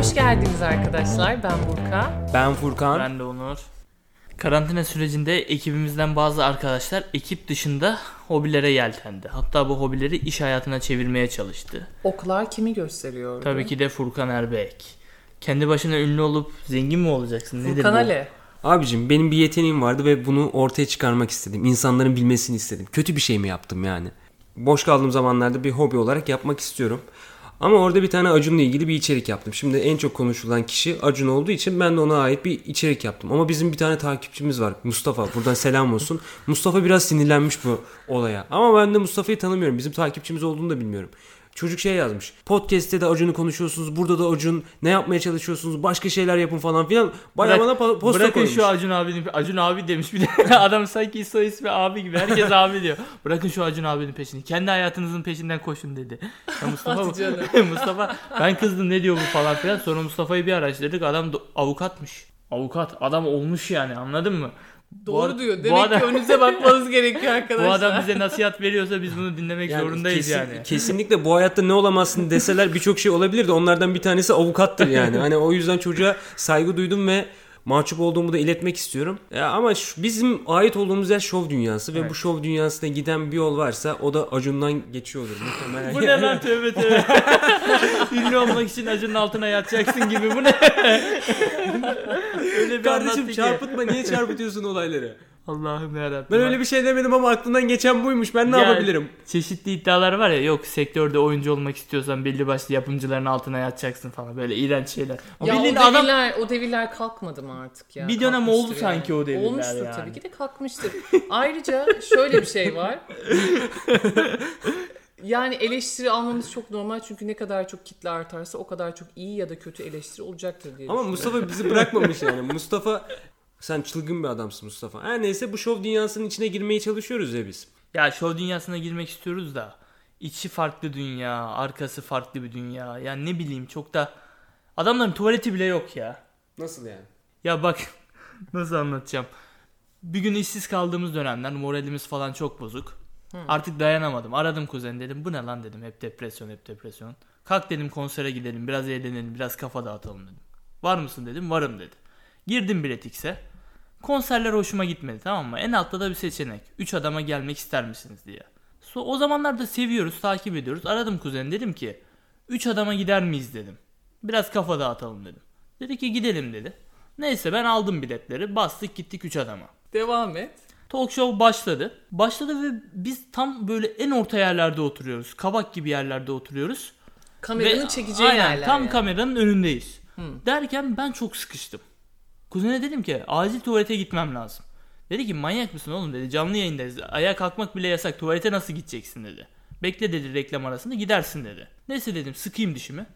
Hoş geldiniz arkadaşlar. Ben Burka. Ben Furkan. Ben de Onur. Karantina sürecinde ekibimizden bazı arkadaşlar ekip dışında hobilere yeltendi. Hatta bu hobileri iş hayatına çevirmeye çalıştı. Oklar kimi gösteriyordu? Tabii ki de Furkan Erbek. Kendi başına ünlü olup zengin mi olacaksın? Nedir Furkan bu? Ali. Abicim benim bir yeteneğim vardı ve bunu ortaya çıkarmak istedim. İnsanların bilmesini istedim. Kötü bir şey mi yaptım yani? Boş kaldığım zamanlarda bir hobi olarak yapmak istiyorum. Ama orada bir tane Acun'la ilgili bir içerik yaptım. Şimdi en çok konuşulan kişi Acun olduğu için ben de ona ait bir içerik yaptım. Ama bizim bir tane takipçimiz var. Mustafa. Buradan selam olsun. Mustafa biraz sinirlenmiş bu olaya. Ama ben de Mustafa'yı tanımıyorum. Bizim takipçimiz olduğunu da bilmiyorum. Çocuk şey yazmış. Podcast'te de Acun'u konuşuyorsunuz. Burada da Acun ne yapmaya çalışıyorsunuz? Başka şeyler yapın falan filan. Bayağı Bırak- bana posta Bırakın koymuş. şu Acun abinin Acun abi demiş bir de adam sanki soy ismi abi gibi herkes abi diyor. Bırakın şu Acun abinin peşini. Kendi hayatınızın peşinden koşun dedi. Ya Mustafa. Mustafa ben kızdım ne diyor bu falan filan. Sonra Mustafa'yı bir araştırdık. Adam avukatmış. Avukat adam olmuş yani anladın mı? Bu Doğru ad- diyor. bu Demek adam- ki önünüze bakmanız gerekiyor arkadaşlar. Bu adam bize nasihat veriyorsa biz bunu dinlemek Yani zorundayız kesin- yani. Kesinlikle bu hayatta ne olamazsın deseler birçok şey olabilir de onlardan bir tanesi avukattır yani. Hani o yüzden çocuğa saygı duydum ve mahcup olduğumu da iletmek istiyorum. Ya ama şu- bizim ait olduğumuz yer şov dünyası ve Evet. bu şov dünyasına giden bir yol varsa o da Acun'dan geçiyordur muhtemelen. Bu ne lan tövbe tövbe. Ünlü olmak için acının altına yatacaksın gibi bu ne? Bir Kardeşim çarpıtma niye çarpıtıyorsun olayları? Allah'ım yarabbim. Ben öyle bir şey demedim ama aklından geçen buymuş. Ben ne Ya, yapabilirim? Çeşitli iddialar var ya yok sektörde oyuncu olmak istiyorsan belli başlı yapımcıların altına yatacaksın falan böyle iğrenç şeyler. O Ya o bildiğin devirler, adam o devirler kalkmadı mı artık ya? Bir dönem oldu sanki o devirler Olmuştur yani. tabii ki de kalkmıştır. Ayrıca şöyle bir şey var. Yani eleştiri almamız çok normal çünkü ne kadar çok kitle artarsa o kadar çok iyi ya da kötü eleştiri olacaktır diye Ama. Mustafa bizi bırakmamış yani. Mustafa sen çılgın bir adamsın Mustafa. Her neyse bu şov dünyasının içine girmeye çalışıyoruz ya biz. ya şov dünyasına girmek istiyoruz da içi farklı dünya, arkası farklı bir dünya. Yani ne bileyim çok da adamların tuvaleti bile yok ya. Nasıl yani? Ya bak nasıl anlatacağım. Bir gün işsiz kaldığımız dönemler moralimiz falan çok bozuk. Artık dayanamadım. Aradım kuzen dedim. Bu ne lan dedim. Hep depresyon hep depresyon. Kalk dedim konsere gidelim. Biraz eğlenelim. Biraz kafa dağıtalım dedim. Var mısın dedim. Varım dedi. Girdim biletikse. Konserler hoşuma gitmedi tamam mı? En altta da bir seçenek. 3 adama gelmek ister misiniz diye. So, o zamanlarda seviyoruz, takip ediyoruz. Aradım kuzen dedim ki 3 adama gider miyiz dedim. Biraz kafa dağıtalım dedim. Dedi ki gidelim dedi. Neyse ben aldım biletleri. Bastık gittik 3 adama. Devam et. Talk show başladı. Başladı ve biz tam böyle en orta yerlerde oturuyoruz. Kabak gibi yerlerde oturuyoruz. Kameranın Ve- çekeceği aynen, yerler Tam yani. kameranın önündeyiz. Derken ben çok sıkıştım. Kuzene dedim ki acil tuvalete gitmem lazım. Dedi ki manyak mısın oğlum dedi canlı yayındayız. Ayağa kalkmak bile yasak tuvalete nasıl gideceksin dedi. Bekle dedi reklam arasında gidersin dedi. Neyse dedim sıkayım dişimi.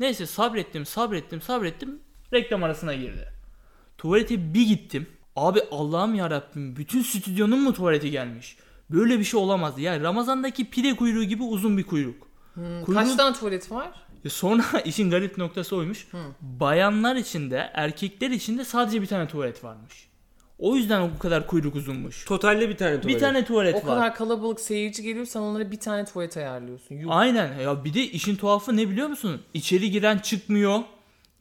Neyse sabrettim sabrettim sabrettim reklam arasına girdi. Tuvalete bir gittim. Abi Allah'ım yarabbim bütün stüdyonun mu tuvaleti gelmiş? Böyle bir şey olamazdı. Ya Ramazan'daki pide kuyruğu gibi uzun bir kuyruk. Kuyruğun- Kaç tane tuvalet var? Sonra işin garip noktası oymuş. Bayanlar için de erkekler için de sadece bir tane tuvalet varmış. O yüzden bu kadar kuyruk uzunmuş. Totalde bir tane tuvalet. Bir tane tuvalet O var. kadar kalabalık seyirci geliyor sen onlara bir tane tuvalet ayarlıyorsun. Yuh. Aynen. Ya bir de işin tuhafı ne biliyor musun? İçeri giren çıkmıyor.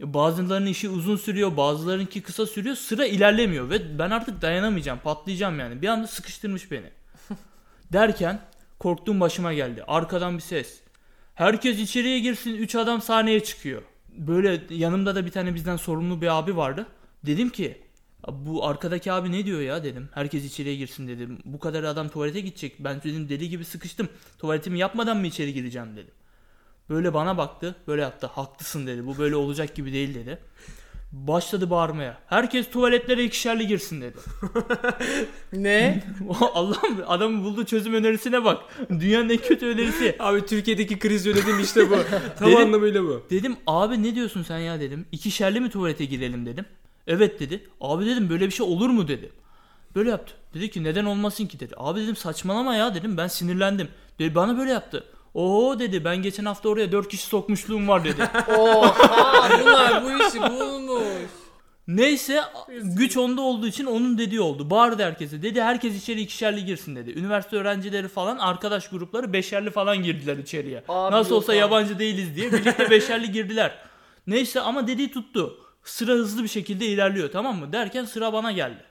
Bazılarının işi uzun sürüyor, bazılarınki kısa sürüyor. Sıra ilerlemiyor ve ben artık dayanamayacağım, patlayacağım yani. Bir anda sıkıştırmış beni. Derken korktuğum başıma geldi. Arkadan bir ses. Herkes içeriye girsin, 3 adam sahneye çıkıyor. Böyle yanımda da bir tane bizden sorumlu bir abi vardı. Dedim ki bu arkadaki abi ne diyor ya dedim. Herkes içeriye girsin dedim. Bu kadar adam tuvalete gidecek. Ben dedim deli gibi sıkıştım. Tuvaletimi yapmadan mı içeri gireceğim dedim. Böyle bana baktı. Böyle yaptı. Haklısın dedi. Bu böyle olacak gibi değil dedi. Başladı bağırmaya. Herkes tuvaletlere ikişerli girsin dedi. Ne? Allah'ım adamın bulduğu çözüm önerisine bak. Dünyanın en kötü önerisi. Abi Türkiye'deki kriz yönetim işte bu. Tam Dedim- anlamıyla bu. Dedim abi ne diyorsun sen ya dedim. İkişerli mi tuvalete girelim dedim. Evet dedi. Abi dedim böyle bir şey olur mu dedi. Böyle yaptı. Dedi ki neden olmasın ki dedi. Abi dedim saçmalama ya dedim ben sinirlendim. Dedi, bana böyle yaptı. Oo dedi ben geçen hafta oraya 4 kişi sokmuşluğum var dedi. Oha bunlar bu işi bulmuş. Neyse güç onda olduğu için onun dediği oldu. Bağırdı herkese. Dedi herkes içeri ikişerli girsin dedi. Üniversite öğrencileri falan arkadaş grupları beşerli falan girdiler içeriye. Abi Nasıl olsa abi. yabancı değiliz diye birlikte beşerli girdiler. Neyse ama dediği tuttu. Sıra hızlı bir şekilde ilerliyor tamam mı? Derken sıra bana geldi.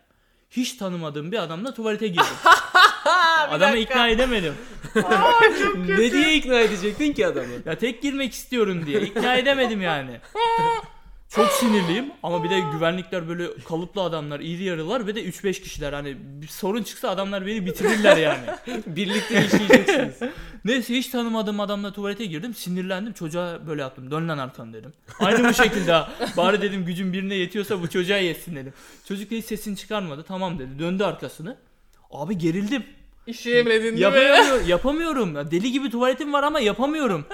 Hiç tanımadığım bir adamla tuvalete girdim. Adamı ikna edemedim. ne diye ikna edecektin ki adamı? Ya tek girmek istiyorum diye. İkna edemedim yani. Çok sinirliyim ama bir de güvenlikler böyle kalıplı adamlar, iri yarılar ve de 3-5 kişiler. Hani bir sorun çıksa adamlar beni bitirirler yani. Birlikte işleyeceksiniz. Neyse hiç tanımadığım adamla tuvalete girdim. Sinirlendim. Çocuğa böyle yaptım. Dön lan arkanı dedim. Aynı bu şekilde. ha. Bari dedim gücüm birine yetiyorsa bu çocuğa yetsin dedim. Çocuk da hiç sesini çıkarmadı. Tamam dedi. Döndü arkasını. Abi gerildim. İşeyemedin değil mi? Yapamıyorum, yapamıyorum. Ya Deli gibi tuvaletim var ama yapamıyorum.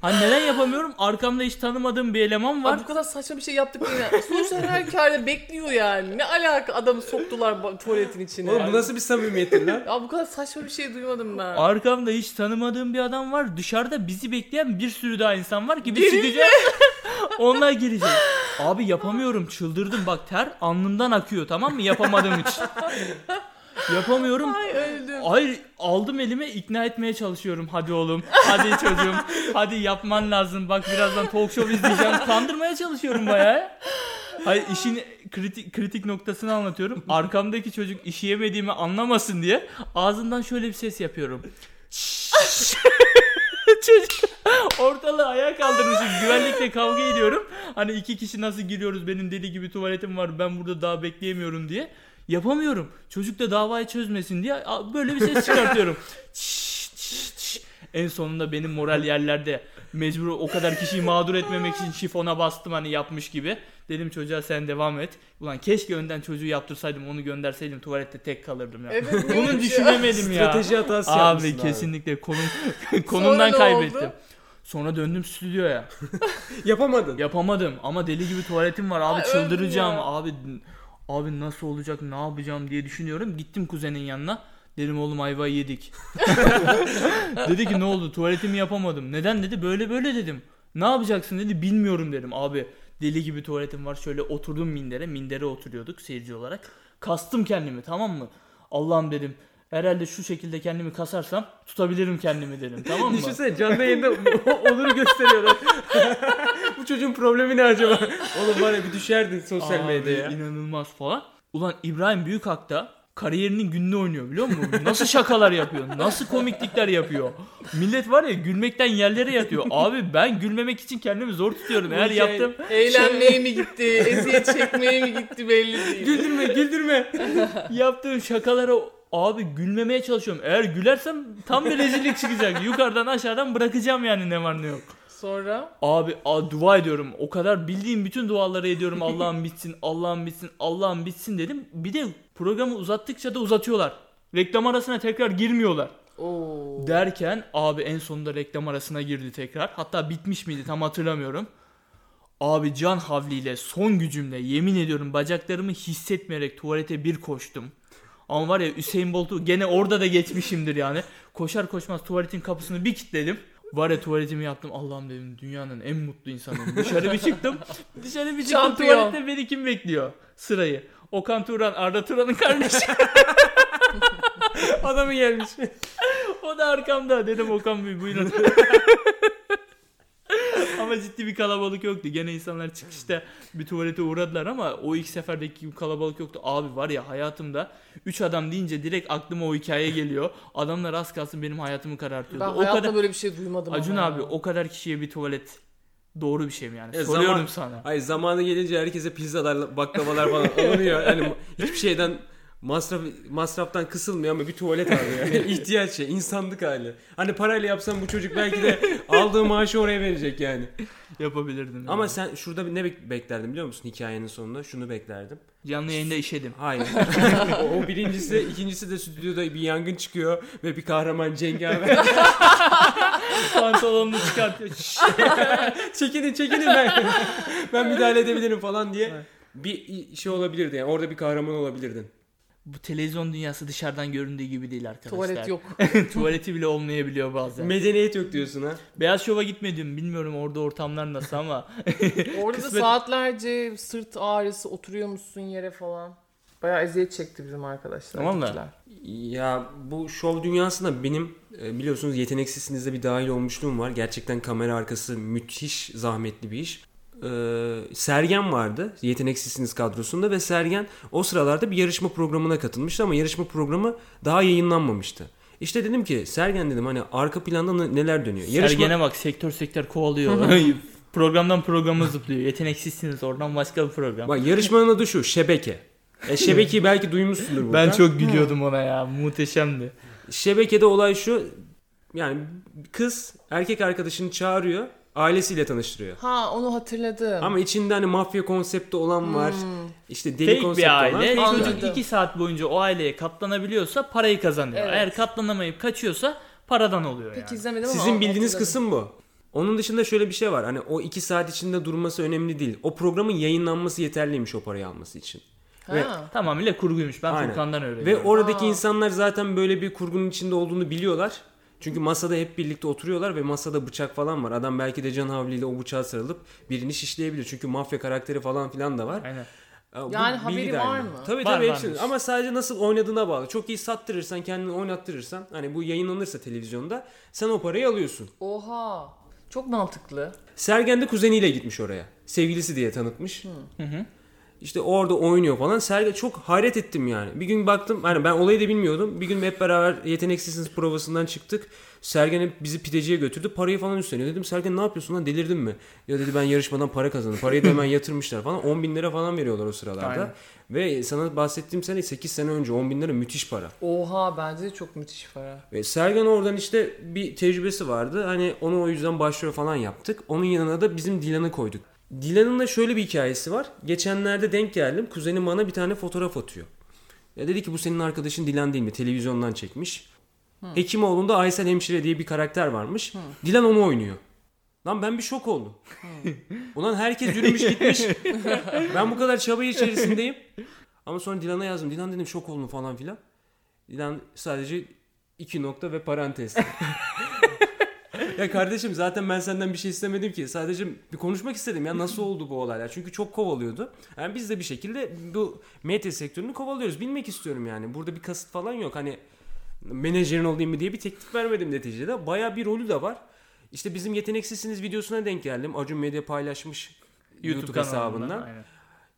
Hani neden yapamıyorum? Arkamda hiç tanımadığım bir eleman var. Abi bu kadar saçma bir şey yaptık yine. Sonuçta her halükarda bekliyor yani. Ne alaka adamı soktular ba- tuvaletin içine. Oğlum bu nasıl bir samimiyettir lan? Ya bu kadar saçma bir şey duymadım ben. Arkamda hiç tanımadığım bir adam var. Dışarıda bizi bekleyen bir sürü daha insan var ki biz çıkacağız. Onlar girecek. Abi yapamıyorum çıldırdım bak ter alnımdan akıyor tamam mı yapamadığım için. Yapamıyorum. Ay öldüm. Hayır aldım elime ikna etmeye çalışıyorum. Hadi oğlum. Hadi çocuğum. Hadi yapman lazım. Bak birazdan talk show izleyeceğim. Kandırmaya çalışıyorum bayağı. Hayır işin kritik, kritik noktasını anlatıyorum. Arkamdaki çocuk işi yemediğimi anlamasın diye ağzından şöyle bir ses yapıyorum. çocuk ortalığı ayağa kaldırmışım. Güvenlikle kavga ediyorum. Hani iki kişi nasıl giriyoruz benim deli gibi tuvaletim var ben burada daha bekleyemiyorum diye. Yapamıyorum. Çocuk da davayı çözmesin diye böyle bir ses çıkartıyorum. En sonunda benim moral yerlerde mecbur o kadar kişiyi mağdur etmemek için şifona bastım hani yapmış gibi. Dedim çocuğa sen devam et. Ulan keşke önden çocuğu yaptırsaydım onu gönderseydim tuvalette tek kalırdım ya. Evet, Bunu düşünemedim ya. Strateji hatası Abi yapmışsın kesinlikle konum konumdan kaybettim. oldu? Sonra döndüm stüdyoya. Yapamadın. Yapamadım ama deli gibi tuvaletim var abi Ay, çıldıracağım abi abi nasıl olacak ne yapacağım diye düşünüyorum. Gittim kuzenin yanına. Dedim oğlum ayvayı yedik. dedi ki ne oldu tuvaletimi yapamadım. Neden dedi böyle böyle dedim. Ne yapacaksın dedi bilmiyorum dedim. Abi deli gibi tuvaletim var şöyle oturdum mindere. Mindere oturuyorduk seyirci olarak. Kastım kendimi tamam mı? Allah'ım dedim. Herhalde şu şekilde kendimi kasarsam tutabilirim kendimi dedim tamam mı? Düşünsene canlı yayında Onur'u gösteriyorlar. Bu çocuğun problemi ne acaba? Oğlum var ya bir düşerdin sosyal Abi, medyaya. inanılmaz falan. Ulan İbrahim Büyükak da kariyerinin gününü oynuyor biliyor musun? Nasıl şakalar yapıyor? Nasıl komiklikler yapıyor? Millet var ya gülmekten yerlere yatıyor. Abi ben gülmemek için kendimi zor tutuyorum. Eğer hikaye- yaptım Eğlenmeye mi gitti, eziyet çekmeye mi gitti belli değil. Güldürme güldürme. yaptığım şakalara abi gülmemeye çalışıyorum. Eğer gülersem tam bir rezillik çıkacak. Yukarıdan aşağıdan bırakacağım yani ne var ne yok. Sonra Abi a, dua ediyorum. O kadar bildiğim bütün duaları ediyorum. Allah'ım bitsin, Allah'ım bitsin, Allah'ım bitsin dedim. Bir de programı uzattıkça da uzatıyorlar. Reklam arasına tekrar girmiyorlar. Oo. Derken abi en sonunda reklam arasına girdi tekrar. Hatta bitmiş miydi tam hatırlamıyorum. Abi can havliyle son gücümle yemin ediyorum bacaklarımı hissetmeyerek tuvalete bir koştum. Ama var ya Hüseyin Bolt'u gene orada da geçmişimdir yani. Koşar koşmaz tuvaletin kapısını bir kilitledim. Var ya tuvaletimi yaptım. Allah'ım dedim dünyanın en mutlu insanıyım. Dışarı bir çıktım. Dışarı bir çıktım. Şampiyon. Tuvalette beni kim bekliyor? Sırayı. Okan Turan, Arda Turan'ın kardeşi. Adamı gelmiş. o da arkamda. Dedim Okan Bey buyurun. ama ciddi bir kalabalık yoktu. Gene insanlar çıkışta bir tuvalete uğradılar ama o ilk seferdeki gibi kalabalık yoktu. Abi var ya hayatımda 3 adam deyince direkt aklıma o hikaye geliyor. Adamlar az kalsın benim hayatımı karartıyordu. Ben o hayatta kadar böyle bir şey duymadım. Acun abi ya. o kadar kişiye bir tuvalet doğru bir şey mi yani? E, Soruyorum zaman- sana. Hayır zamanı gelince herkese pizzalar, baklavalar falan alınıyor. Yani hiçbir şeyden masraf masraftan kısılmıyor ama bir tuvalet abi yani. ihtiyaç şey, insanlık hali. Hani parayla yapsam bu çocuk belki de aldığı maaşı oraya verecek yani. Yapabilirdim. Ama yani. sen şurada ne bek- beklerdim biliyor musun hikayenin sonunda? Şunu beklerdim. canlı yayında işedim. Hayır. o, o birincisi, ikincisi de stüdyoda bir yangın çıkıyor ve bir kahraman cengaver. Pantolonunu çıkartıyor. Şşş. çekinin çekinin ben. ben müdahale edebilirim falan diye. Bir şey olabilirdi yani. Orada bir kahraman olabilirdin. Bu televizyon dünyası dışarıdan göründüğü gibi değil arkadaşlar. Tuvalet yok. Tuvaleti bile olmayabiliyor bazen. Medeniyet yok diyorsun ha. Beyaz Şov'a gitmedim. Bilmiyorum orada ortamlar nasıl ama. Orada da Kısmet- saatlerce sırt ağrısı oturuyormuşsun yere falan. Bayağı eziyet çekti bizim arkadaşlar. Tamam mı? Ya bu şov dünyasında benim e, biliyorsunuz yeteneksizsinizde bir dahil olmuşluğum var. Gerçekten kamera arkası müthiş zahmetli bir iş. E, Sergen vardı yeteneksizsiniz kadrosunda ve Sergen o sıralarda bir yarışma programına katılmıştı ama yarışma programı daha yayınlanmamıştı. İşte dedim ki Sergen dedim hani arka planda ne- neler dönüyor. Sergen'e bak sektör sektör kovalıyor. Programdan programa zıplıyor. Yeteneksizsiniz oradan başka bir program. Bak yarışmanın adı şu Şebeke. E, şebekeyi belki duymuşsundur burada. ben çok gülüyordum ona ya. Muhteşemdi. Şebekede olay şu yani kız erkek arkadaşını çağırıyor ailesiyle tanıştırıyor. Ha onu hatırladım. Ama içinde hani mafya konsepti olan var. İşte deli Fake konsepti bir aile. olan. Anladım. Çocuk 2 saat boyunca o aileye katlanabiliyorsa parayı kazanıyor. Evet. Eğer katlanamayıp kaçıyorsa paradan oluyor Pek yani. izlemedim ama Sizin bildiğiniz hatırladım. kısım bu. Onun dışında şöyle bir şey var. Hani o iki saat içinde durması önemli değil. O programın yayınlanması yeterliymiş o parayı alması için. Ve- Ha. Tamamıyla kurguymuş. Ben Aynen. Furkan'dan Ve öğreniyorum. oradaki Aa. insanlar zaten böyle bir kurgunun içinde olduğunu biliyorlar. Çünkü masada hep birlikte oturuyorlar ve masada bıçak falan var. Adam belki de can havliyle o bıçağa sarılıp birini şişleyebilir. Çünkü mafya karakteri falan filan da var. Aynen. Bu Yani haberi var mı? Tabii Var, tabii hepsinin. varmış. Ama sadece nasıl oynadığına bağlı. Çok iyi sattırırsan, kendini oynattırırsan hani bu yayınlanırsa televizyonda sen o parayı alıyorsun. Oha. Çok mantıklı. Sergen de kuzeniyle gitmiş oraya. Sevgilisi diye tanıtmış. Hı hı. İşte orada oynuyor falan. Sergen çok hayret ettim yani. Bir gün baktım hani ben olayı da bilmiyordum. Bir gün hep beraber yeteneksizsiniz provasından çıktık. Sergen hep bizi pideciye götürdü. Parayı falan üstleniyor. Dedim Sergen ne yapıyorsun lan delirdin mi? Ya dedi ben yarışmadan para kazandım. Parayı da hemen yatırmışlar falan. 10 bin lira falan veriyorlar o sıralarda. Aynen. Ve sana bahsettiğim sene 8 sene önce 10 bin lira müthiş para. Oha bence de çok müthiş para. Ve Sergen oradan işte bir tecrübesi vardı. Hani onu o yüzden başrol falan yaptık. Onun yanına da bizim Dilan'ı koyduk. Dilan'ın da şöyle bir hikayesi var. Geçenlerde denk geldim. Kuzenim bana bir tane fotoğraf atıyor. Ya dedi ki bu senin arkadaşın Dilan değil mi? Televizyondan çekmiş. Hekimoğlu'nda Aysel Hemşire diye bir karakter varmış. Dilan onu oynuyor. Lan ben bir şok oldum. Ulan herkes yürümüş gitmiş. ben bu kadar çaba içerisindeyim. Ama sonra Dilan'a yazdım. Dilan dedim şok oldum falan filan. Dilan sadece iki nokta ve parantez. ya kardeşim zaten ben senden bir şey istemedim ki. Sadece bir konuşmak istedim ya nasıl oldu bu olaylar. Çünkü çok kovalıyordu. Yani biz de bir şekilde bu medya sektörünü kovalıyoruz. Bilmek istiyorum yani. Burada bir kasıt falan yok. Hani menajerin olayım mı diye bir teklif vermedim neticede. Baya bir rolü de var. İşte bizim yeteneksizsiniz videosuna denk geldim. Acun Medya paylaşmış YouTube, YouTube, hesabından. Aynen.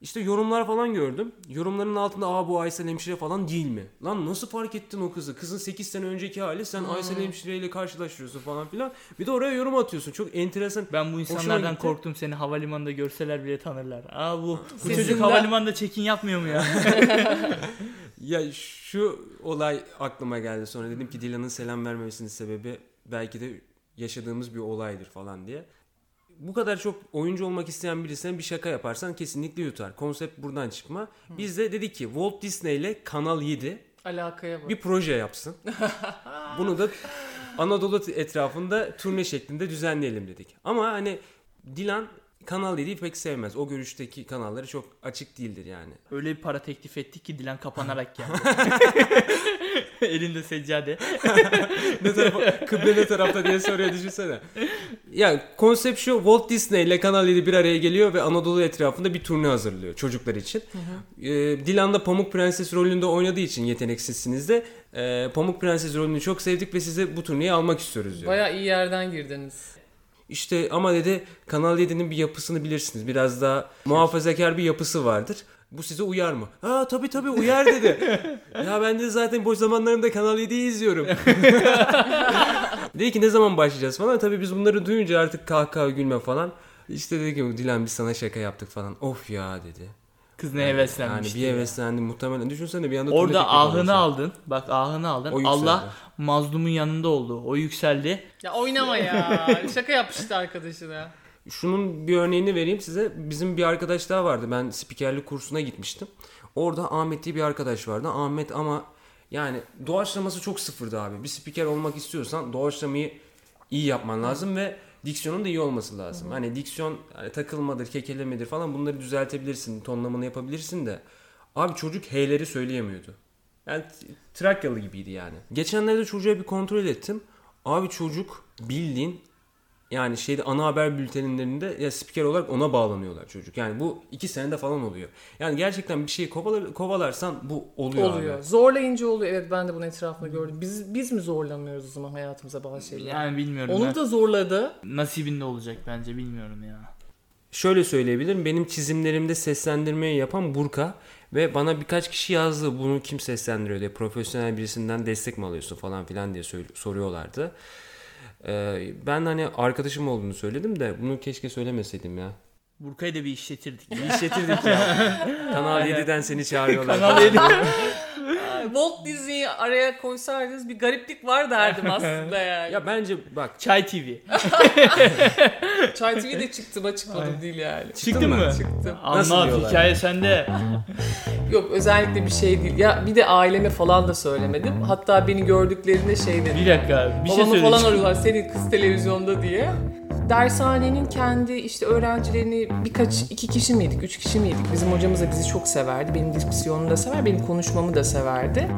İşte yorumlar falan gördüm. Yorumların altında aa bu Aysel Hemşire falan değil mi? Lan nasıl fark ettin o kızı? Kızın 8 sene önceki hali sen Aysel Hemşire ile karşılaştırıyorsun falan filan. Bir de oraya yorum atıyorsun. Çok enteresan. Ben bu insanlardan korktum seni havalimanında görseler bile tanırlar. Aa bu, bu çocuk havalimanında check-in yapmıyor mu ya? Ya şu olay aklıma geldi sonra. Dedim ki Dilan'ın selam vermemesinin sebebi belki de yaşadığımız bir olaydır falan diye. Bu kadar çok oyuncu olmak isteyen birisine bir şaka yaparsan kesinlikle yutar. Konsept buradan çıkma. Biz de dedik ki Walt Disney ile Kanal 7 Alakaya bak. bir proje yapsın. Bunu da Anadolu etrafında turne şeklinde düzenleyelim dedik. Ama hani Dilan Kanal 7'yi pek sevmez. O görüşteki kanalları çok açık değildir yani. Öyle bir para teklif ettik ki Dilan kapanarak geldi. Elinde seccade. ne tarafa, kıble ne tarafta diye soruyor düşünsene. Ya konsept şu Walt Disney ile Kanal 7 bir araya geliyor ve Anadolu etrafında bir turne hazırlıyor çocuklar için. Ee, Dilan da Pamuk Prenses rolünde oynadığı için yeteneksizsiniz de e, Pamuk Prenses rolünü çok sevdik ve size bu turneyi almak istiyoruz diyor. Baya iyi yerden girdiniz. İşte ama dedi Kanal 7'nin bir yapısını bilirsiniz. Biraz daha muhafazakar bir yapısı vardır. Bu size uyar mı? Ha tabii tabii uyar dedi. ya ben de zaten boş zamanlarımda Kanal 7'yi izliyorum. dedi ki ne zaman başlayacağız falan. Tabii biz bunları duyunca artık kahkaha gülme falan. İşte dedi ki Dilan biz sana şaka yaptık falan. Of ya dedi. Kız ne Yani heveslenmişti. bir ya. heveslendim muhtemelen. Düşünsene bir anda Orada ahını alırsa. aldın. Bak ahını aldın. Allah mazlumun yanında oldu. O yükseldi. Ya oynama ya. Şaka yapmıştı arkadaşına. Şunun bir örneğini vereyim size. Bizim bir arkadaş daha vardı. Ben spikerlik kursuna gitmiştim. Orada Ahmet diye bir arkadaş vardı. Ahmet ama yani doğaçlaması çok sıfırdı abi. Bir spiker olmak istiyorsan doğaçlamayı iyi yapman lazım ve diksiyonun da iyi olması lazım. Hani diksiyon hani takılmadır, kekelemedir falan bunları düzeltebilirsin. Tonlamanı yapabilirsin de. Abi çocuk H'leri söyleyemiyordu. Yani Trakyalı gibiydi yani. Geçenlerde çocuğa bir kontrol ettim. Abi çocuk bildiğin yani şeyde ana haber bültenlerinde ya spiker olarak ona bağlanıyorlar çocuk. Yani bu iki senede falan oluyor. Yani gerçekten bir şeyi kovalar, kovalarsan bu oluyor, Oluyor. abi. Zorlayınca oluyor. Evet ben de bunu etrafında gördüm. Biz biz mi zorlamıyoruz o zaman hayatımıza bazı şeyler? Yani bilmiyorum. Onu ben. da zorladı. Nasibinde olacak bence bilmiyorum ya. şöyle söyleyebilirim. Benim çizimlerimde seslendirmeyi yapan Burka ve bana birkaç kişi yazdı bunu kim seslendiriyor diye. Profesyonel birisinden destek mi alıyorsun falan filan diye soruyorlardı. Ee, ben hani arkadaşım olduğunu söyledim de bunu keşke söylemeseydim ya. Burkay'ı da bir işletirdik. Bir işletirdik ya. Kanal Aynen. 7'den seni çağırıyorlar. Kanal 7. Walt Disney'i araya koysaydınız bir gariplik var derdim aslında yani. ya bence bak Çay TV. Çay TV'de çıktım açıkladım Aynen. değil yani. Çıktın mı? mı? Çıktım. Nasıl Anlat diyorlar? hikaye sende. Yok özellikle bir şey değil. Ya bir de aileme falan da söylemedim. Hatta beni gördüklerinde şey dedi. Bir dakika bir şey Babamı falan söyleyeceğim. arıyorlar senin kız televizyonda diye. Dershanenin kendi işte öğrencilerini birkaç iki kişi miydik, üç kişi miydik? Bizim hocamız da bizi çok severdi. Benim diksiyonumu da sever, benim konuşmamı da severdi.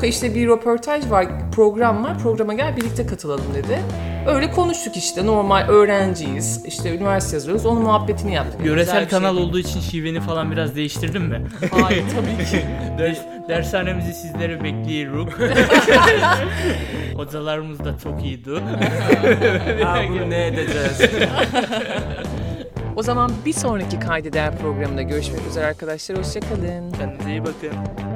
Bu işte bir röportaj var, program var. Programa gel birlikte katılalım dedi. Öyle konuştuk işte. Normal öğrenciyiz. işte üniversite yazıyoruz. Onun muhabbetini yaptık. Yöresel şey kanal değil. olduğu için şiveni falan biraz değiştirdin mi? Hayır tabii ki. Ders, dershanemizi sizlere bekliyoruz. Hocalarımız da çok iyiydi. ha bunu ne edeceğiz? O zaman bir sonraki kaydeder programında görüşmek üzere arkadaşlar. Hoşçakalın. Kendinize iyi bakın.